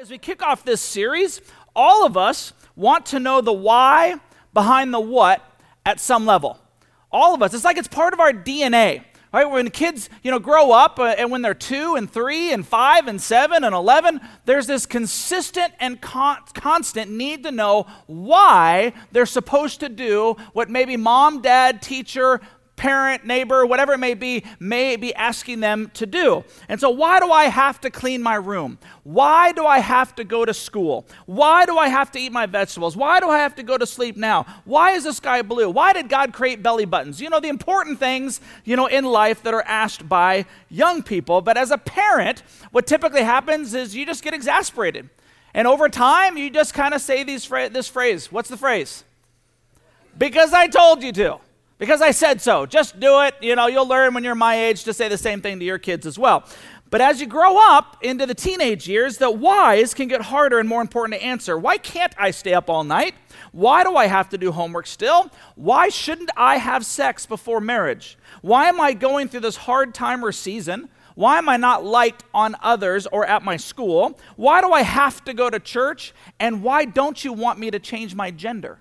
As we kick off this series, all of us want to know the why behind the what at some level. All of us. It's like it's part of our DNA. Right? When kids, you know, grow up uh, and when they're 2 and 3 and 5 and 7 and 11, there's this consistent and con- constant need to know why they're supposed to do what maybe mom, dad, teacher, parent, neighbor, whatever it may be, may be asking them to do. And so, why do I have to clean my room? Why do I have to go to school? Why do I have to eat my vegetables? Why do I have to go to sleep now? Why is the sky blue? Why did God create belly buttons? You know, the important things, you know, in life that are asked by young people. But as a parent, what typically happens is you just get exasperated. And over time, you just kind of say these this phrase. What's the phrase? Because I told you to because I said so. Just do it. You know, you'll learn when you're my age to say the same thing to your kids as well. But as you grow up into the teenage years, the whys can get harder and more important to answer. Why can't I stay up all night? Why do I have to do homework still? Why shouldn't I have sex before marriage? Why am I going through this hard time or season? Why am I not liked on others or at my school? Why do I have to go to church? And why don't you want me to change my gender?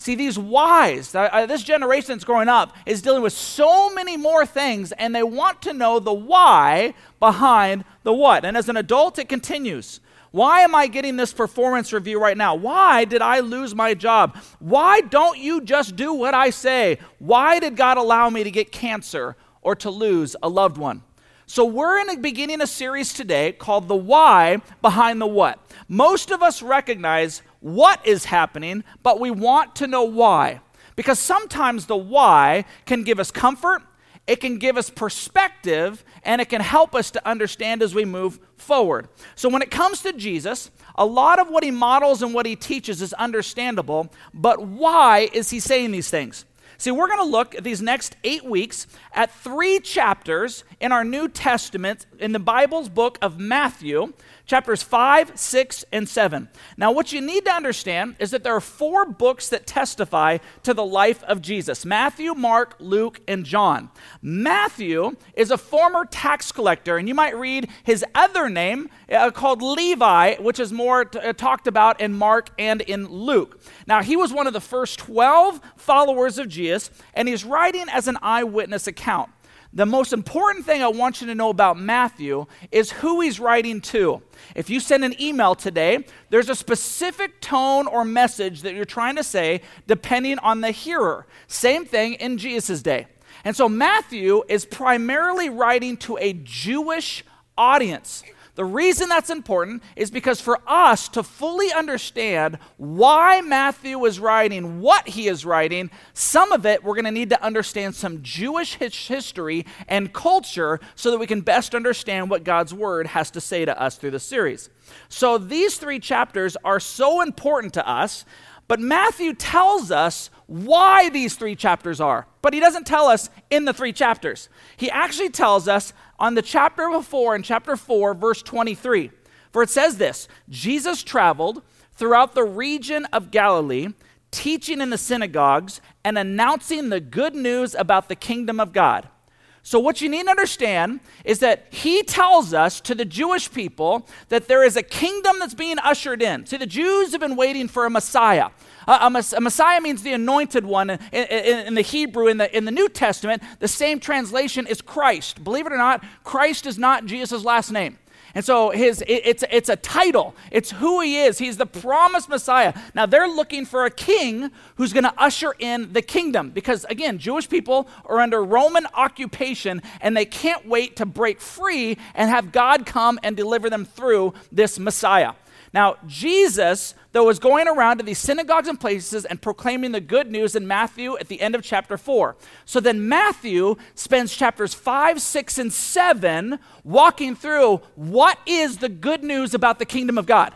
See, these whys, uh, this generation that's growing up is dealing with so many more things, and they want to know the why behind the what. And as an adult, it continues. Why am I getting this performance review right now? Why did I lose my job? Why don't you just do what I say? Why did God allow me to get cancer or to lose a loved one? So, we're in a beginning a series today called The Why Behind the What. Most of us recognize what is happening, but we want to know why. Because sometimes the why can give us comfort, it can give us perspective, and it can help us to understand as we move forward. So when it comes to Jesus, a lot of what he models and what he teaches is understandable, but why is he saying these things? See, we're going to look at these next eight weeks at three chapters in our New Testament in the Bible's book of Matthew chapters 5, 6, and 7. Now, what you need to understand is that there are four books that testify to the life of Jesus Matthew, Mark, Luke, and John. Matthew is a former tax collector, and you might read his other name uh, called Levi, which is more t- uh, talked about in Mark and in Luke. Now, he was one of the first 12 followers of Jesus, and he's writing as an eyewitness account. The most important thing I want you to know about Matthew is who he's writing to. If you send an email today, there's a specific tone or message that you're trying to say depending on the hearer. Same thing in Jesus' day. And so Matthew is primarily writing to a Jewish audience. The reason that's important is because for us to fully understand why Matthew is writing what he is writing, some of it we're going to need to understand some Jewish history and culture so that we can best understand what God's word has to say to us through the series. So these three chapters are so important to us, but Matthew tells us why these three chapters are. But he doesn't tell us in the three chapters. He actually tells us on the chapter before, in chapter 4, verse 23. For it says this Jesus traveled throughout the region of Galilee, teaching in the synagogues and announcing the good news about the kingdom of God. So, what you need to understand is that he tells us to the Jewish people that there is a kingdom that's being ushered in. See, the Jews have been waiting for a Messiah. a, Messiah means the anointed one. In, in, in, the Hebrew, in the, in the New Testament, the same translation is Christ. Believe it or not, Christ is not Jesus' last name. And so his, it, it's, it's a title, it's who he is. He's the promised Messiah. Now they're looking for a king who's going to usher in the kingdom because, again, Jewish people are under Roman occupation and they can't wait to break free and have God come and deliver them through this Messiah. Now, Jesus, though, was going around to these synagogues and places and proclaiming the good news in Matthew at the end of chapter 4. So then Matthew spends chapters 5, 6, and 7 walking through what is the good news about the kingdom of God.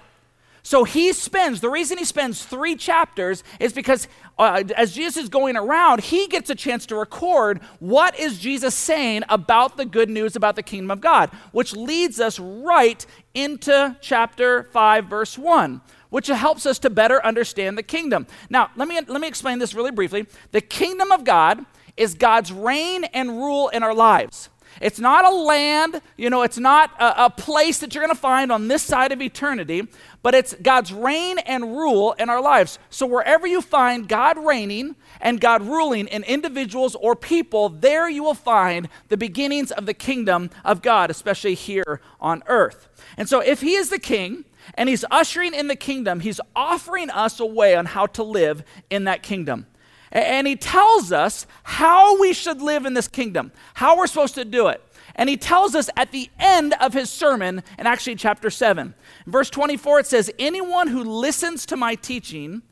So he spends, the reason he spends three chapters is because uh, as Jesus is going around, he gets a chance to record what is Jesus saying about the good news about the kingdom of God, which leads us right into chapter 5, verse 1 which helps us to better understand the kingdom. Now, let me, let me explain this really briefly. The kingdom of God is God's reign and rule in our lives. It's not a land, you know, it's not a, a place that you're going to find on this side of eternity, but it's God's reign and rule in our lives. So wherever you find God reigning and God ruling in individuals or people, there you will find the beginnings of the kingdom of God, especially here on earth. And so if He is the king, and he's ushering in the kingdom. He's offering us a way on how to live in that kingdom. And he tells us how we should live in this kingdom, how we're supposed to do it. And he tells us at the end of his sermon in actually chapter 7. Verse 24, it says, Anyone who listens to my teaching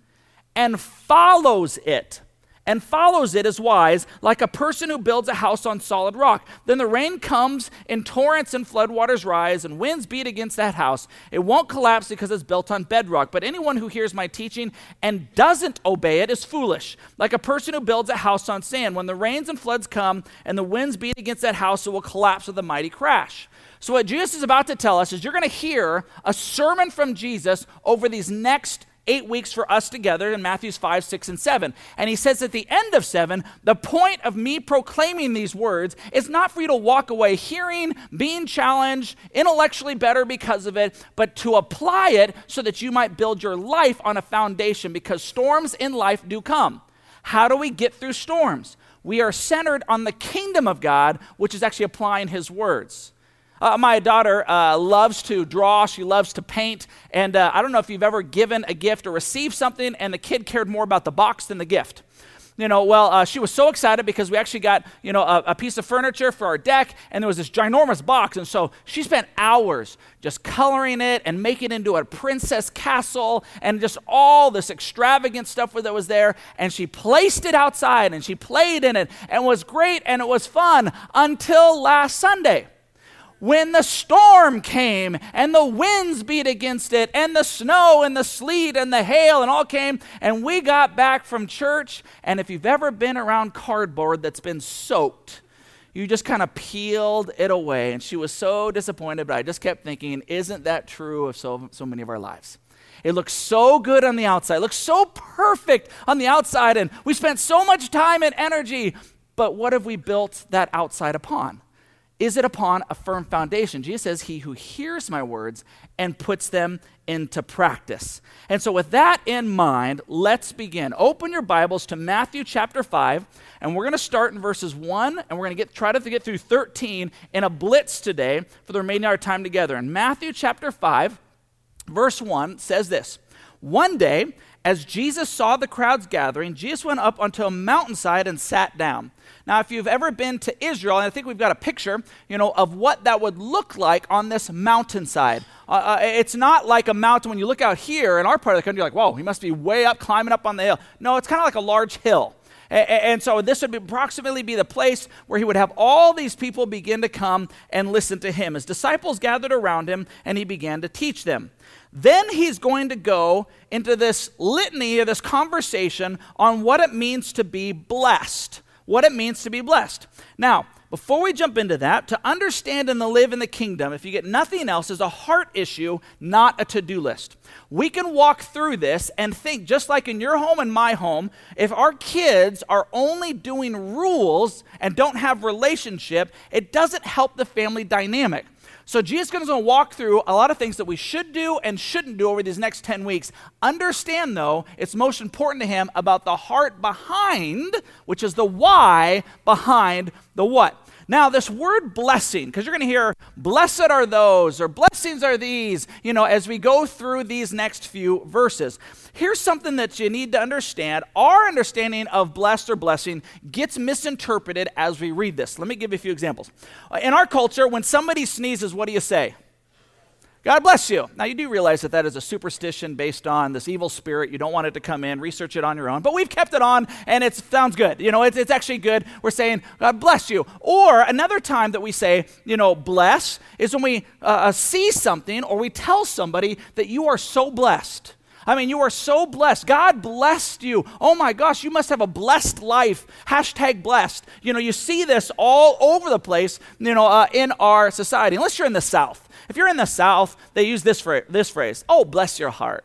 and follows it and follows it as wise, like a person who builds a house on solid rock. Then the rain comes in torrents and floodwaters rise, and winds beat against that house. It won't collapse because it's built on bedrock. But anyone who hears my teaching and doesn't obey it is foolish, like a person who builds a house on sand. When the rains and floods come and the winds beat against that house, it will collapse with a mighty crash. So, what Jesus is about to tell us is you're going to hear a sermon from Jesus over these next eight weeks for us together in Matthews 5, 6, and 7. And he says at the end of 7, the point of me proclaiming these words is not for you to walk away hearing, being challenged, intellectually better because of it, but to apply it so that you might build your life on a foundation because storms in life do come. How do we get through storms? We are centered on the kingdom of God, which is actually applying his words. Uh, my daughter uh, loves to draw, she loves to paint, and uh, I don't know if you've ever given a gift or received something and the kid cared more about the box than the gift. You know, well, uh, she was so excited because we actually got, you know, a, a, piece of furniture for our deck, and there was this ginormous box. And so she spent hours just coloring it and making it into a princess castle and just all this extravagant stuff that was there. And she placed it outside and she played in it and was great and it was fun until last Sunday when the storm came and the winds beat against it and the snow and the sleet and the hail and all came and we got back from church and if you've ever been around cardboard that's been soaked you just kind of peeled it away and she was so disappointed but i just kept thinking isn't that true of so, so many of our lives it looks so good on the outside, it looks so perfect on the outside, and we spent so much time and energy. But what have we built that outside upon? Is it upon a firm foundation? Jesus says, He who hears my words and puts them into practice. And so, with that in mind, let's begin. Open your Bibles to Matthew chapter 5, and we're going to start in verses 1, and we're going to get, try to get through 13 in a blitz today for the remaining of our time together. In Matthew chapter 5, verse 1 says this One day, as Jesus saw the crowds gathering, Jesus went up onto a mountainside and sat down. Now, if you've ever been to Israel, and I think we've got a picture, you know, of what that would look like on this mountainside. Uh, uh, it's not like a mountain when you look out here in our part of the country, you're like, whoa, he must be way up, climbing up on the hill. No, it's kind of like a large hill. And so this would approximately be the place where he would have all these people begin to come and listen to him. His disciples gathered around him, and he began to teach them. Then he's going to go into this litany or this conversation on what it means to be blessed what it means to be blessed. Now, before we jump into that, to understand and to live in the kingdom, if you get nothing else, is a heart issue, not a to do list. We can walk through this and think, just like in your home and my home, if our kids are only doing rules and don't have relationship, it doesn't help the family dynamic. So Jesus is going to walk through a lot of things that we should do and shouldn't do over these next 10 weeks. Understand, though, it's most important to him about the heart behind, which is the why behind the what. Now, this word blessing, because you're going to hear, blessed are those, or blessings are these, you know, as we go through these next few verses. Here's something that you need to understand. Our understanding of blessed or blessing gets misinterpreted as we read this. Let me give you a few examples. In our culture, when somebody sneezes, what do you say? God bless you. Now, you do realize that that is a superstition based on this evil spirit. You don't want it to come in. Research it on your own. But we've kept it on, and it sounds good. You know, it's, it's actually good. We're saying, God bless you. Or another time that we say, you know, bless is when we uh, uh see something or we tell somebody that you are so blessed. I mean, you are so blessed. God blessed you. Oh my gosh, you must have a blessed life. Hashtag blessed. You know, you see this all over the place, you know, uh, in our society. Unless you're in the South. If you're in the South, they use this, fra- this phrase, oh, bless your heart.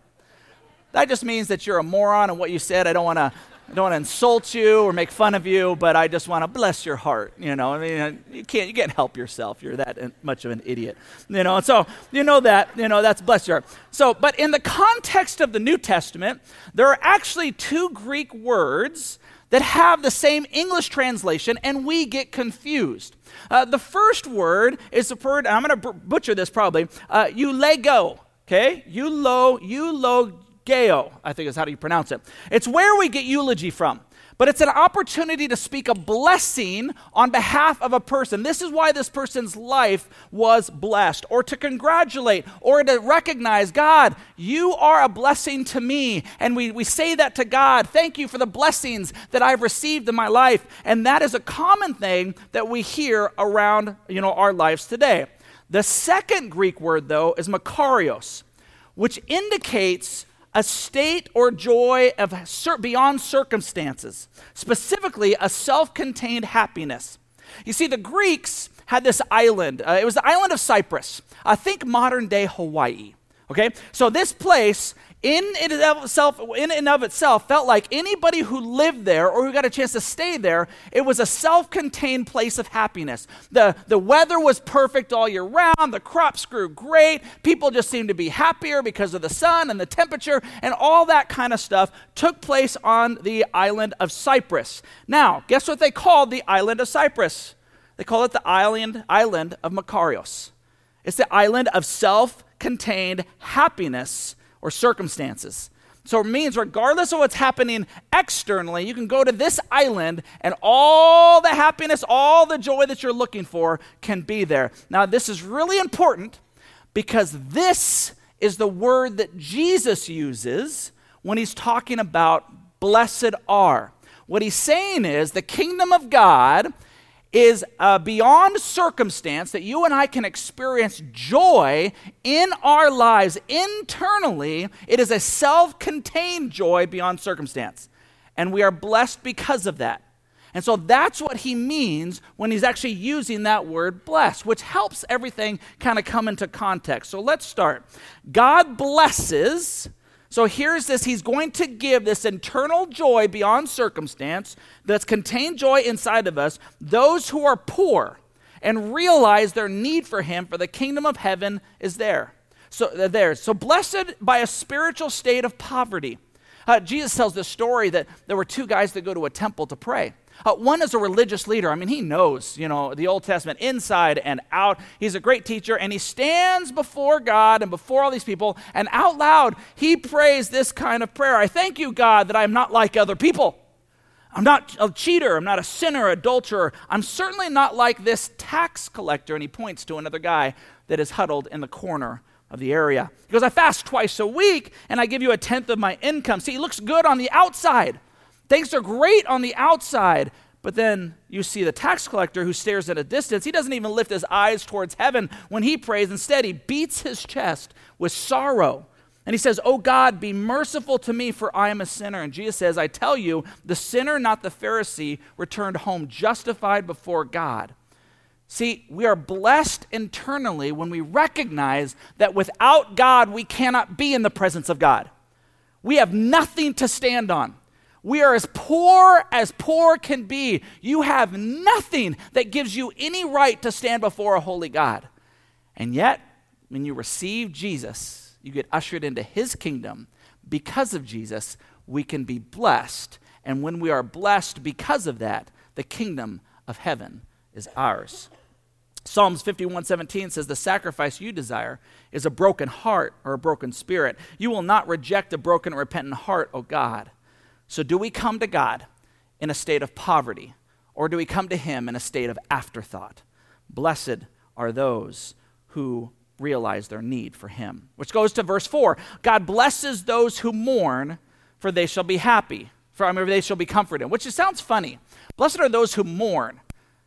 That just means that you're a moron and what you said, I don't want to I don't want to insult you or make fun of you, but I just want to bless your heart. You know, I mean, you can't you can't help yourself. You're that much of an idiot. You know, and so you know that. You know that's bless your heart. So, but in the context of the New Testament, there are actually two Greek words that have the same English translation, and we get confused. Uh, the first word is the word. I'm going to butcher this probably. Uh, eulego. Okay, eulo eulo Geo, I think is how do you pronounce it. It's where we get eulogy from. But it's an opportunity to speak a blessing on behalf of a person. This is why this person's life was blessed, or to congratulate, or to recognize God, you are a blessing to me. And we, we say that to God. Thank you for the blessings that I've received in my life. And that is a common thing that we hear around you know, our lives today. The second Greek word, though, is makarios, which indicates a state or joy of beyond circumstances, specifically a self contained happiness. You see, the Greeks had this island. Uh, it was the island of Cyprus. I think modern day Hawaii. Okay? So this place in itself, in and of itself, felt like anybody who lived there or who got a chance to stay there, it was a self-contained place of happiness. The, the weather was perfect all year round, the crops grew great, people just seemed to be happier because of the sun and the temperature, and all that kind of stuff took place on the island of Cyprus. Now, guess what they called the island of Cyprus? They call it the island, island of Makarios. It's the island of self-contained happiness or circumstances. So it means, regardless of what's happening externally, you can go to this island and all the happiness, all the joy that you're looking for can be there. Now, this is really important because this is the word that Jesus uses when he's talking about blessed are. What he's saying is the kingdom of God is uh, beyond circumstance that you and I can experience joy in our lives internally. It is a self contained joy beyond circumstance. And we are blessed because of that. And so that's what he means when he's actually using that word bless, which helps everything kind of come into context. So let's start. God blesses so here's this He's going to give this internal joy beyond circumstance that's contained joy inside of us, those who are poor and realize their need for Him, for the kingdom of heaven is there. So they're there. So blessed by a spiritual state of poverty. Uh, Jesus tells this story that there were two guys that go to a temple to pray. Uh, one is a religious leader. I mean, he knows, you know, the Old Testament inside and out. He's a great teacher, and he stands before God and before all these people, and out loud, he prays this kind of prayer I thank you, God, that I am not like other people. I'm not a cheater. I'm not a sinner, adulterer. I'm certainly not like this tax collector. And he points to another guy that is huddled in the corner of the area. He goes, I fast twice a week and I give you a tenth of my income. See, he looks good on the outside. Things are great on the outside, but then you see the tax collector who stares at a distance. He doesn't even lift his eyes towards heaven when he prays. Instead, he beats his chest with sorrow. And he says, Oh God, be merciful to me, for I am a sinner. And Jesus says, I tell you, the sinner, not the Pharisee, returned home justified before God. See, we are blessed internally when we recognize that without God, we cannot be in the presence of God. We have nothing to stand on. We are as poor as poor can be. You have nothing that gives you any right to stand before a holy God. And yet, when you receive Jesus, you get ushered into his kingdom. Because of Jesus, we can be blessed. And when we are blessed because of that, the kingdom of heaven is ours. Psalms 51:17 says the sacrifice you desire is a broken heart or a broken spirit. You will not reject a broken repentant heart, O God. So, do we come to God in a state of poverty, or do we come to Him in a state of afterthought? Blessed are those who realize their need for Him. Which goes to verse 4 God blesses those who mourn, for they shall be happy, for I mean, they shall be comforted. Which it sounds funny. Blessed are those who mourn.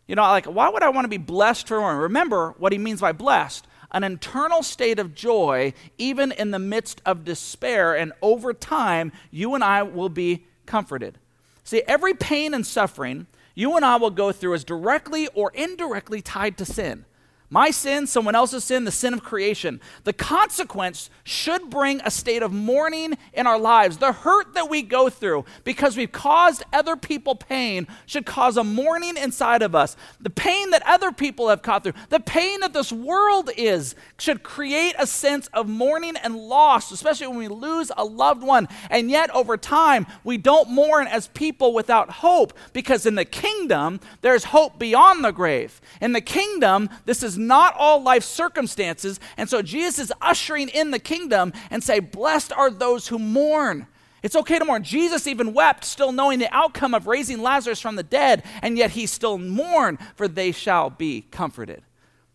You know, like, why would I want to be blessed for mourning? Remember what he means by blessed an internal state of joy, even in the midst of despair. And over time, you and I will be comforted. See, every pain and suffering you and I will go through is directly or indirectly tied to sin. My sin, someone else's sin, the sin of creation. The consequence should bring a state of mourning in our lives. The hurt that we go through because we've caused other people pain should cause a mourning inside of us. The pain that other people have caught through, the pain that this world is, should create a sense of mourning and loss, especially when we lose a loved one. And yet, over time, we don't mourn as people without hope because in the kingdom, there's hope beyond the grave. In the kingdom, this is not all life circumstances. And so Jesus is ushering in the kingdom and say, Blessed are those who mourn. It's okay to mourn. Jesus even wept, still knowing the outcome of raising Lazarus from the dead, and yet he still mourned, for they shall be comforted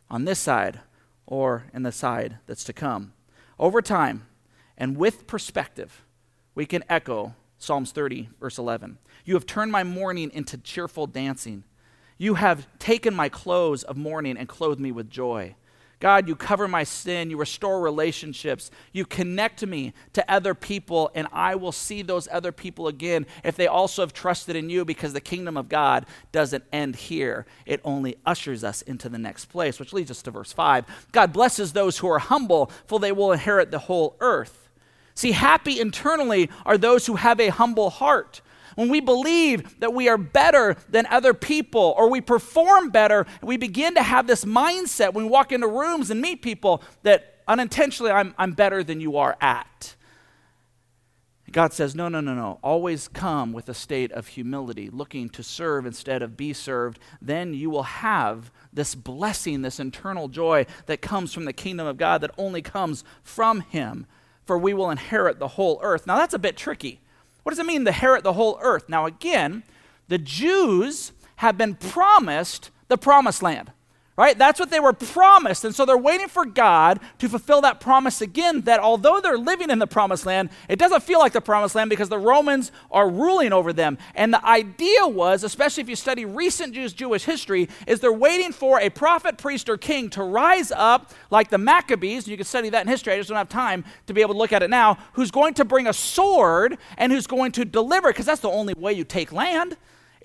on this side or in the side that's to come. Over time and with perspective, we can echo Psalms 30, verse 11. You have turned my mourning into cheerful dancing. You have taken my clothes of mourning and clothed me with joy. God, you cover my sin, you restore relationships, you connect me to other people, and I will see those other people again if they also have trusted in you because the kingdom of God doesn't end here. It only ushers us into the next place, which leads us to verse 5. God blesses those who are humble, for they will inherit the whole earth. See, happy internally are those who have a humble heart. When we believe that we are better than other people or we perform better, we begin to have this mindset when we walk into rooms and meet people that unintentionally I'm, I'm better than you are at. God says, no, no, no, no. Always come with a state of humility, looking to serve instead of be served. Then you will have this blessing, this internal joy that comes from the kingdom of God that only comes from Him. For we will inherit the whole earth. Now, that's a bit tricky what does it mean to inherit the whole earth? Now, again, the Jews have been promised the promised land right? That's what they were promised. And so they're waiting for God to fulfill that promise again. That although they're living in the promised land, it doesn't feel like the promised land because the Romans are ruling over them. And the idea was, especially if you study recent Jews, Jewish history, is they're waiting for a prophet, priest, or king to rise up like the Maccabees. And You can study that in history. I just don't have time to be able to look at it now. Who's going to bring a sword and who's going to deliver, because that's the only way you take land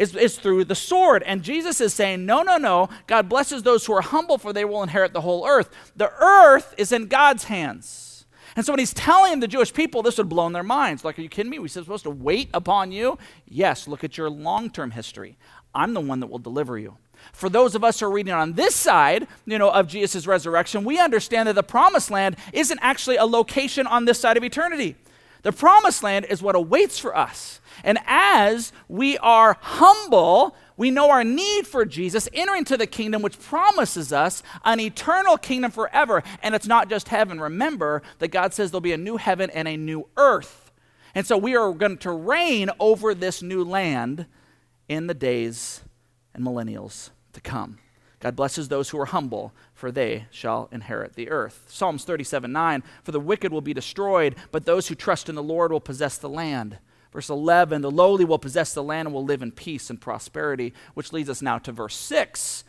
is, is through the sword. And Jesus is saying, no, no, no. God blesses those who are humble, for they will inherit the whole earth. The earth is in God's hands. And so when he's telling the Jewish people, this would blow their minds. Like, are you kidding me? We supposed to wait upon you? Yes, look at your long term history. I'm the one that will deliver you. For those of us who are reading on this side, you know, of Jesus' resurrection, we understand that the promised land isn't actually a location on this side of eternity. The promised land is what awaits for us. And as we are humble, we know our need for Jesus, entering into the kingdom which promises us an eternal kingdom forever. And it's not just heaven. Remember that God says there'll be a new heaven and a new earth. And so we are going to reign over this new land in the days and millennials to come. God blesses those who are humble, for they shall inherit the earth. Psalms 37 9, for the wicked will be destroyed, but those who trust in the Lord will possess the land. Verse 11, the lowly will possess the land and will live in peace and prosperity, which leads us now to verse 6.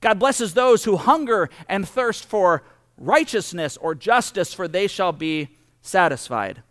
God blesses those who hunger and thirst for righteousness or justice, for they shall be satisfied.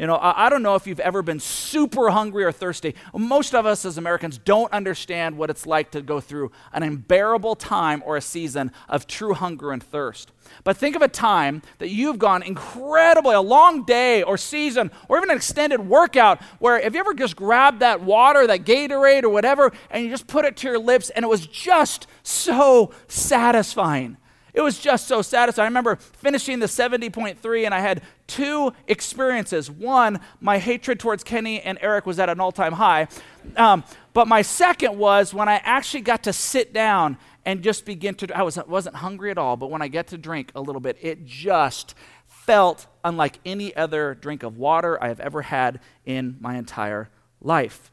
You know, I, I, don't know if you've ever been super hungry or thirsty. Most of us as Americans don't understand what it's like to go through an unbearable time or a season of true hunger and thirst. But think of a time that you've gone incredibly, a long day or season, or even an extended workout, where have you ever just grabbed that water, that Gatorade or whatever, and you just put it to your lips, and it was just so satisfying. It was just so satisfying. I remember finishing the 70.3 and I had two experiences. One, my hatred towards Kenny and Eric was at an all time high. Um, but my second was when I actually got to sit down and just begin to, I was, wasn't hungry at all, but when I get to drink a little bit, it just felt unlike any other drink of water I have ever had in my entire life.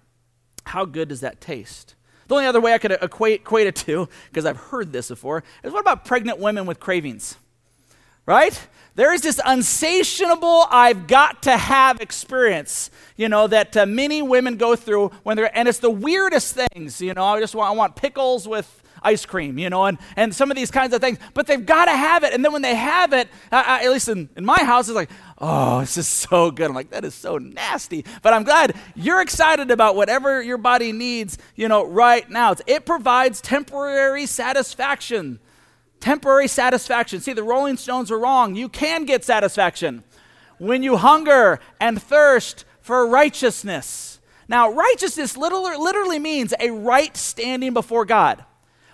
How good does that taste? The only other way I could equate, equate it to, because I've heard this before, is what about pregnant women with cravings? Right? There is this unsatiable, I've got to have experience, you know, that uh, many women go through when they're, and it's the weirdest things, you know. I just want, I want pickles with ice cream, you know, and, and some of these kinds of things. But they've got to have it. And then when they have it, at least in, in my house, it's like, oh, this is so good. I'm like, that is so nasty. But I'm glad you're excited about whatever your body needs, you know, right now. It provides temporary satisfaction. Temporary satisfaction. See, the Rolling Stones were wrong. You can get satisfaction when you hunger and thirst for righteousness. Now, righteousness literally means a right standing before God,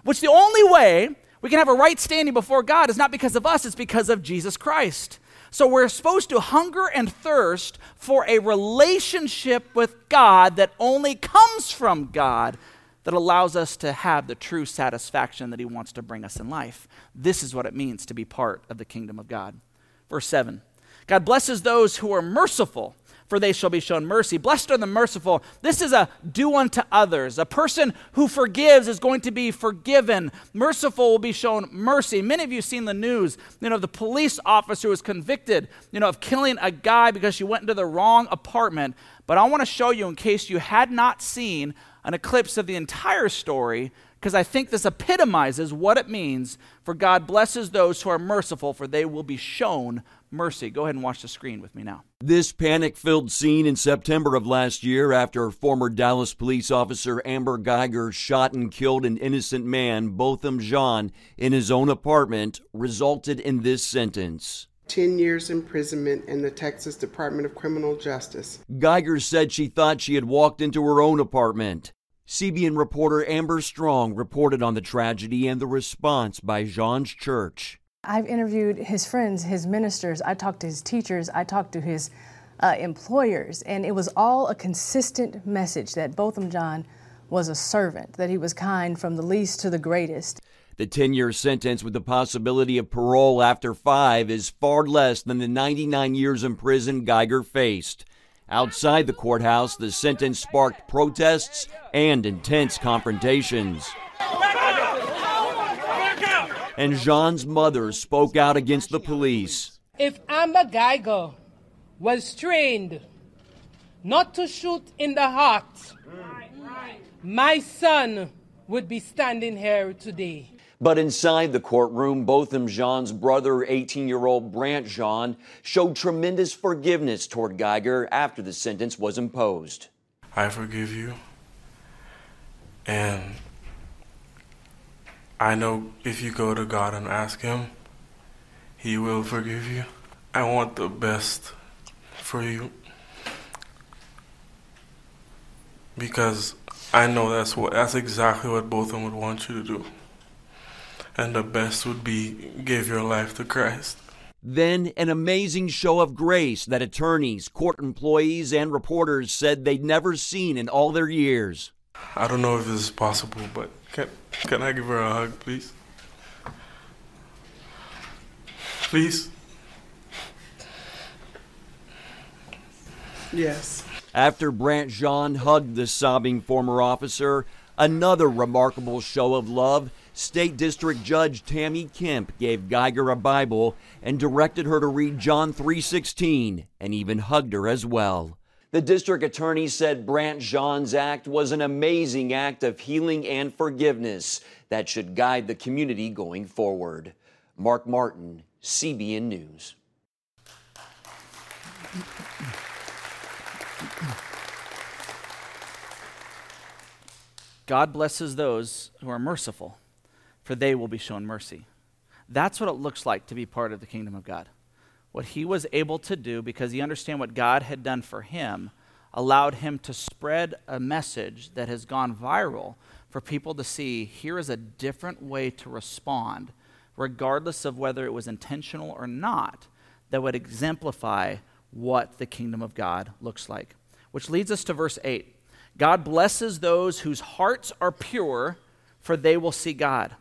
which the only way we can have a right standing before God is not because of us, it's because of Jesus Christ. So we're supposed to hunger and thirst for a relationship with God that only comes from God that allows us to have the true satisfaction that He wants to bring us in life. This is what it means to be part of the kingdom of God. Verse 7 God blesses those who are merciful, for they shall be shown mercy. Blessed are the merciful. This is a do unto others. A person who forgives is going to be forgiven. Merciful will be shown mercy. Many of you have seen the news, you know, the police officer was convicted, you know, of killing a guy because she went into the wrong apartment. But I want to show you, in case you had not seen an eclipse of the entire story, because I think this epitomizes what it means for God blesses those who are merciful, for they will be shown mercy. Go ahead and watch the screen with me now. This panic filled scene in September of last year after former Dallas police officer Amber Guyger shot and killed an innocent man, Botham Jean, in his own apartment resulted in this sentence. 10 years imprisonment in the Texas Department of Criminal Justice. Guyger said she thought she had walked into her own apartment. CBN reporter Amber Strong reported on the tragedy and the response by Jean's church. I've interviewed his friends, his ministers, I talked to his teachers, I talked to his uh, employers, and it was all a consistent message that Botham Jean was a servant, that he was kind from the least to the greatest. The 10 year sentence with the possibility of parole after five is far less than the 99 years in prison Guyger faced. Outside the courthouse, the sentence sparked protests and intense confrontations. And Jean's mother spoke out against the police. If Amber Guyger was trained not to shoot in the heart, my son would be standing here today. But inside the courtroom, Botham Jean's brother, 18 year old Brant Jean, showed tremendous forgiveness toward Guyger after the sentence was imposed. I forgive you. And I know if you go to God and ask Him, He will forgive you. I want the best for you. Because I know that's what that's exactly what Botham would want you to do and the best would be give your life to Christ. Then an amazing show of grace that attorneys, court employees, and reporters said they'd never seen in all their years. I don't know if this is possible, but can, can I give her a hug, please? Please? Yes. After Brant Jean hugged the sobbing former officer, another remarkable show of love State District Judge Tammy Kemp gave Guyger a Bible and directed her to read John 3:16 and even hugged her as well. The district attorney said Brant Jean's act was an amazing act of healing and forgiveness that should guide the community going forward. Mark Martin, CBN News. God blesses those who are merciful for they will be shown mercy. That's what it looks like to be part of the kingdom of God. What he was able to do because he understood what God had done for him allowed him to spread a message that has gone viral for people to see here is a different way to respond, regardless of whether it was intentional or not, that would exemplify what the kingdom of God looks like. Which leads us to verse 8 God blesses those whose hearts are pure, for they will see God.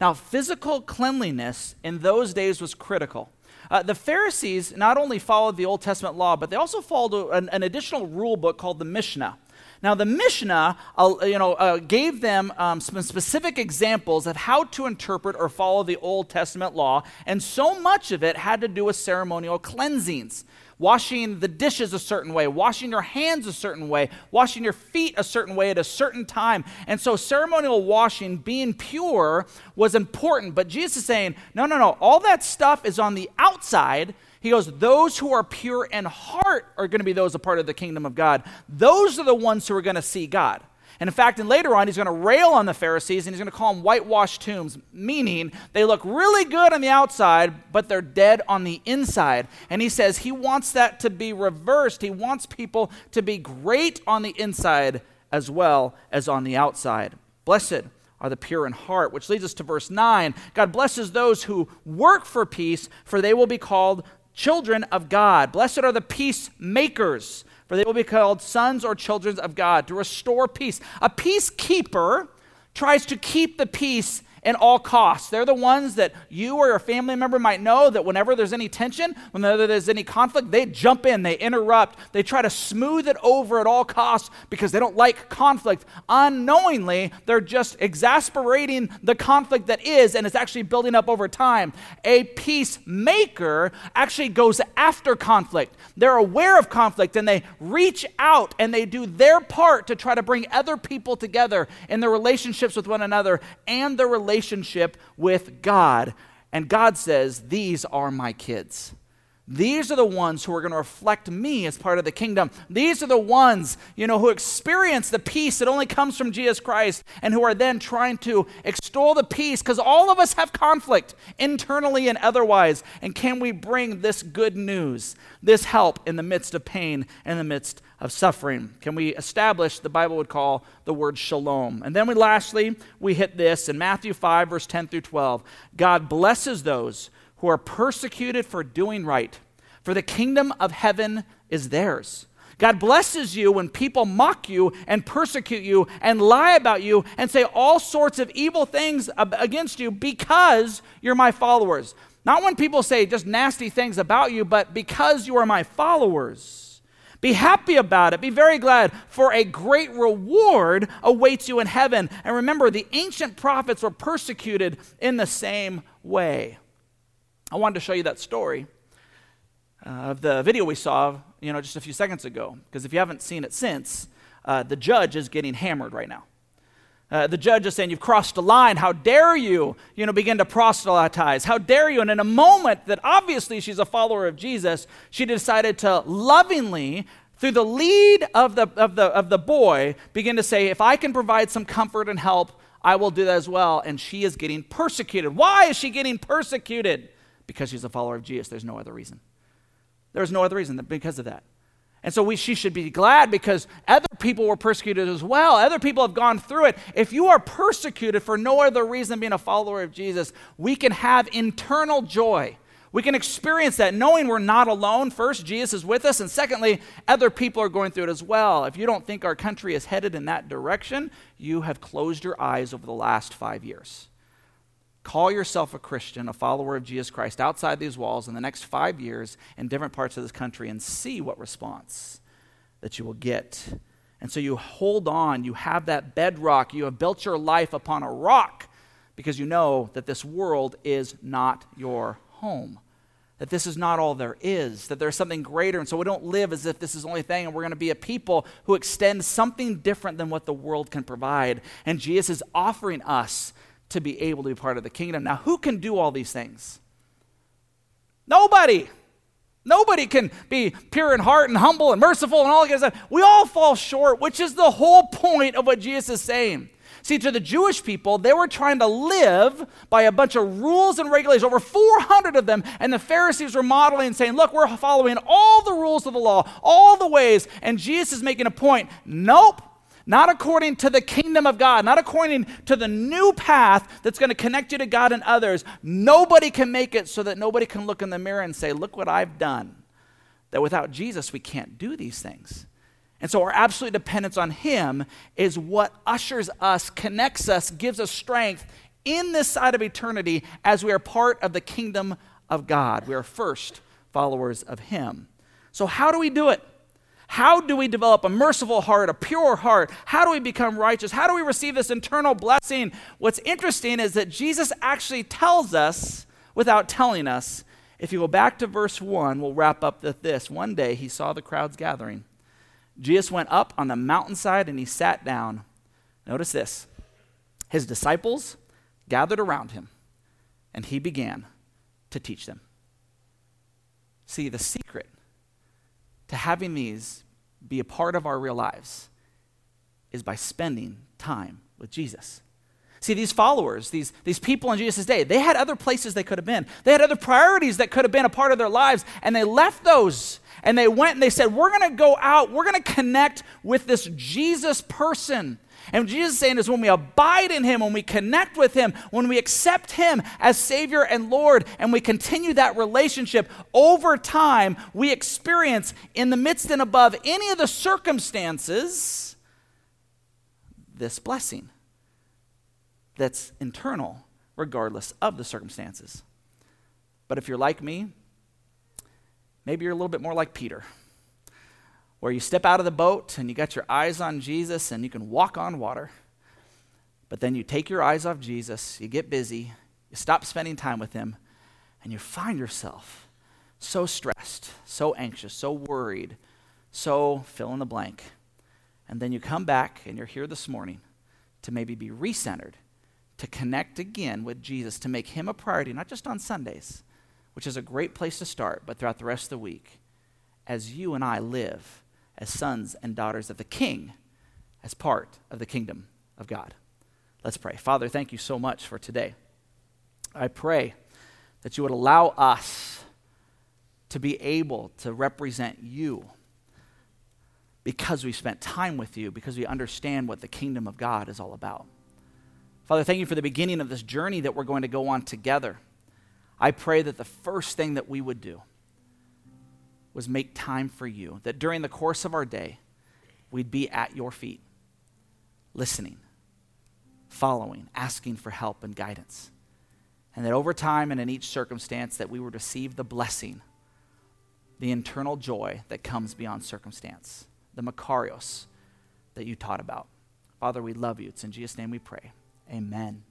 Now, physical cleanliness in those days was critical. Uh, the Pharisees not only followed the Old Testament law, but they also followed an, an additional rule book called the Mishnah. Now, the Mishnah, uh, you know, uh, gave them um, some specific examples of how to interpret or follow the Old Testament law, and so much of it had to do with ceremonial cleansings washing the dishes a certain way, washing your hands a certain way, washing your feet a certain way at a certain time. And so ceremonial washing, being pure, was important. But Jesus is saying, no, no, no, all that stuff is on the outside. He goes, Those who are pure in heart are going to be those a part of the kingdom of God. Those are the ones who are going to see God. And in fact, and later on, he's going to rail on the Pharisees and he's going to call them whitewashed tombs, meaning they look really good on the outside, but they're dead on the inside. And he says he wants that to be reversed. He wants people to be great on the inside as well as on the outside. Blessed are the pure in heart, which leads us to verse 9. God blesses those who work for peace, for they will be called children of God. Blessed are the peacemakers for they will be called sons or children of God, to restore peace. A peacekeeper tries to keep the peace at all costs. They're the ones that you or your family member might know that whenever there's any tension, whenever there's any conflict, they jump in, they interrupt, they try to smooth it over at all costs because they don't like conflict. Unknowingly, they're just exasperating the conflict that is, and it's actually building up over time. A peacemaker actually goes after conflict. They're aware of conflict and they reach out and they do their part to try to bring other people together in their relationships with one another and their relationships relationship with God. And God says, These are my kids. These are the ones who are going to reflect me as part of the kingdom. These are the ones, you know, who experience the peace that only comes from Jesus Christ and who are then trying to extol the peace because all of us have conflict internally and otherwise. And can we bring this good news, this help in the midst of pain, in the midst of suffering? Can we establish the Bible would call the word shalom? And then we lastly, we hit this in Matthew 5, verse 10 through 12. God blesses those who are persecuted for doing right, for the kingdom of heaven is theirs. God blesses you when people mock you and persecute you and lie about you and say all sorts of evil things against you because you're my followers. Not when people say just nasty things about you, but because you are my followers. Be happy about it. Be very glad, for a great reward awaits you in heaven. And remember, the ancient prophets were persecuted in the same way. I wanted to show you that story uh, of the video we saw, you know, just a few seconds ago. Because if you haven't seen it since, uh, the judge is getting hammered right now. Uh, the judge is saying, You've crossed a line. How dare you, you know, begin to proselytize? How dare you? And in a moment that obviously she's a follower of Jesus, she decided to lovingly, through the lead of the, of the, of the boy, begin to say, If I can provide some comfort and help, I will do that as well. And she is getting persecuted. Why is she getting persecuted? Because she's a follower of Jesus. There's no other reason. There's no other reason because of that. And so we, she should be glad because other people were persecuted as well. Other people have gone through it. If you are persecuted for no other reason than being a follower of Jesus, we can have internal joy. We can experience that knowing we're not alone. First, Jesus is with us. And secondly, other people are going through it as well. If you don't think our country is headed in that direction, you have closed your eyes over the last five years call yourself a Christian, a follower of Jesus Christ, outside these walls in the next five years in different parts of this country and see what response that you will get. And so you hold on, you have that bedrock, you have built your life upon a rock because you know that this world is not your home. That this is not all there is, that there's something greater. And so we don't live as if this is the only thing, and we're going to be a people who extend something different than what the world can provide. And Jesus is offering us to be able to be part of the kingdom. Now, who can do all these things? Nobody. Nobody can be pure in heart and humble and merciful and all that kind of stuff. We all fall short, which is the whole point of what Jesus is saying. See, to the Jewish people, they were trying to live by a bunch of rules and regulations, over 400 of them, and the Pharisees were modeling and saying, Look, we're following all the rules of the law, all the ways. And Jesus is making a point. Nope, not according to the kingdom of God, not according to the new path that's going to connect you to God and others. Nobody can make it so that nobody can look in the mirror and say, Look what I've done. That without Jesus, we can't do these things. And so our absolute dependence on Him is what ushers us, connects us, gives us strength in this side of eternity as we are part of the kingdom of God. We are first followers of Him. So, how do we do it? How do we develop a merciful heart, a pure heart? How do we become righteous? How do we receive this internal blessing? What's interesting is that Jesus actually tells us without telling us. If you go back to verse 1, we'll wrap up with this. One day he saw the crowds gathering. Jesus went up on the mountainside and he sat down. Notice this his disciples gathered around him and he began to teach them. See, the secret to having these be a part of our real lives is by spending time with Jesus. See, these followers, these, these people in Jesus' day, they had other places they could have been. They had other priorities that could have been a part of their lives, and they left those and they went and they said, We're going to go out, we're going to connect with this Jesus person. And what Jesus is saying is when we abide in Him, when we connect with Him, when we accept Him as Savior and Lord, and we continue that relationship over time, we experience in the midst and above any of the circumstances this blessing that's internal, regardless of the circumstances. But if you're like me, maybe you're a little bit more like Peter where you step out of the boat and you got your eyes on Jesus and you can walk on water. But then you take your eyes off Jesus, you get busy, you stop spending time with Him, and you find yourself so stressed, so anxious, so worried, so fill in the blank. And then you come back and you're here this morning to maybe be recentered, to connect again with Jesus, to make Him a priority, not just on Sundays, which is a great place to start, but throughout the rest of the week as you and I live as sons and daughters of the King, as part of the kingdom of God. Let's pray. Father, thank you so much for today. I pray that you would allow us to be able to represent you because we spent time with you, because we understand what the kingdom of God is all about. Father, thank you for the beginning of this journey that we're going to go on together. I pray that the first thing that we would do was make time for you, that during the course of our day, we'd be at your feet, listening, following, asking for help and guidance. And that over time and in each circumstance that we would receive the blessing, the internal joy that comes beyond circumstance, the Makarios that you taught about. Father, we love you. It's in Jesus' name we pray. Amen.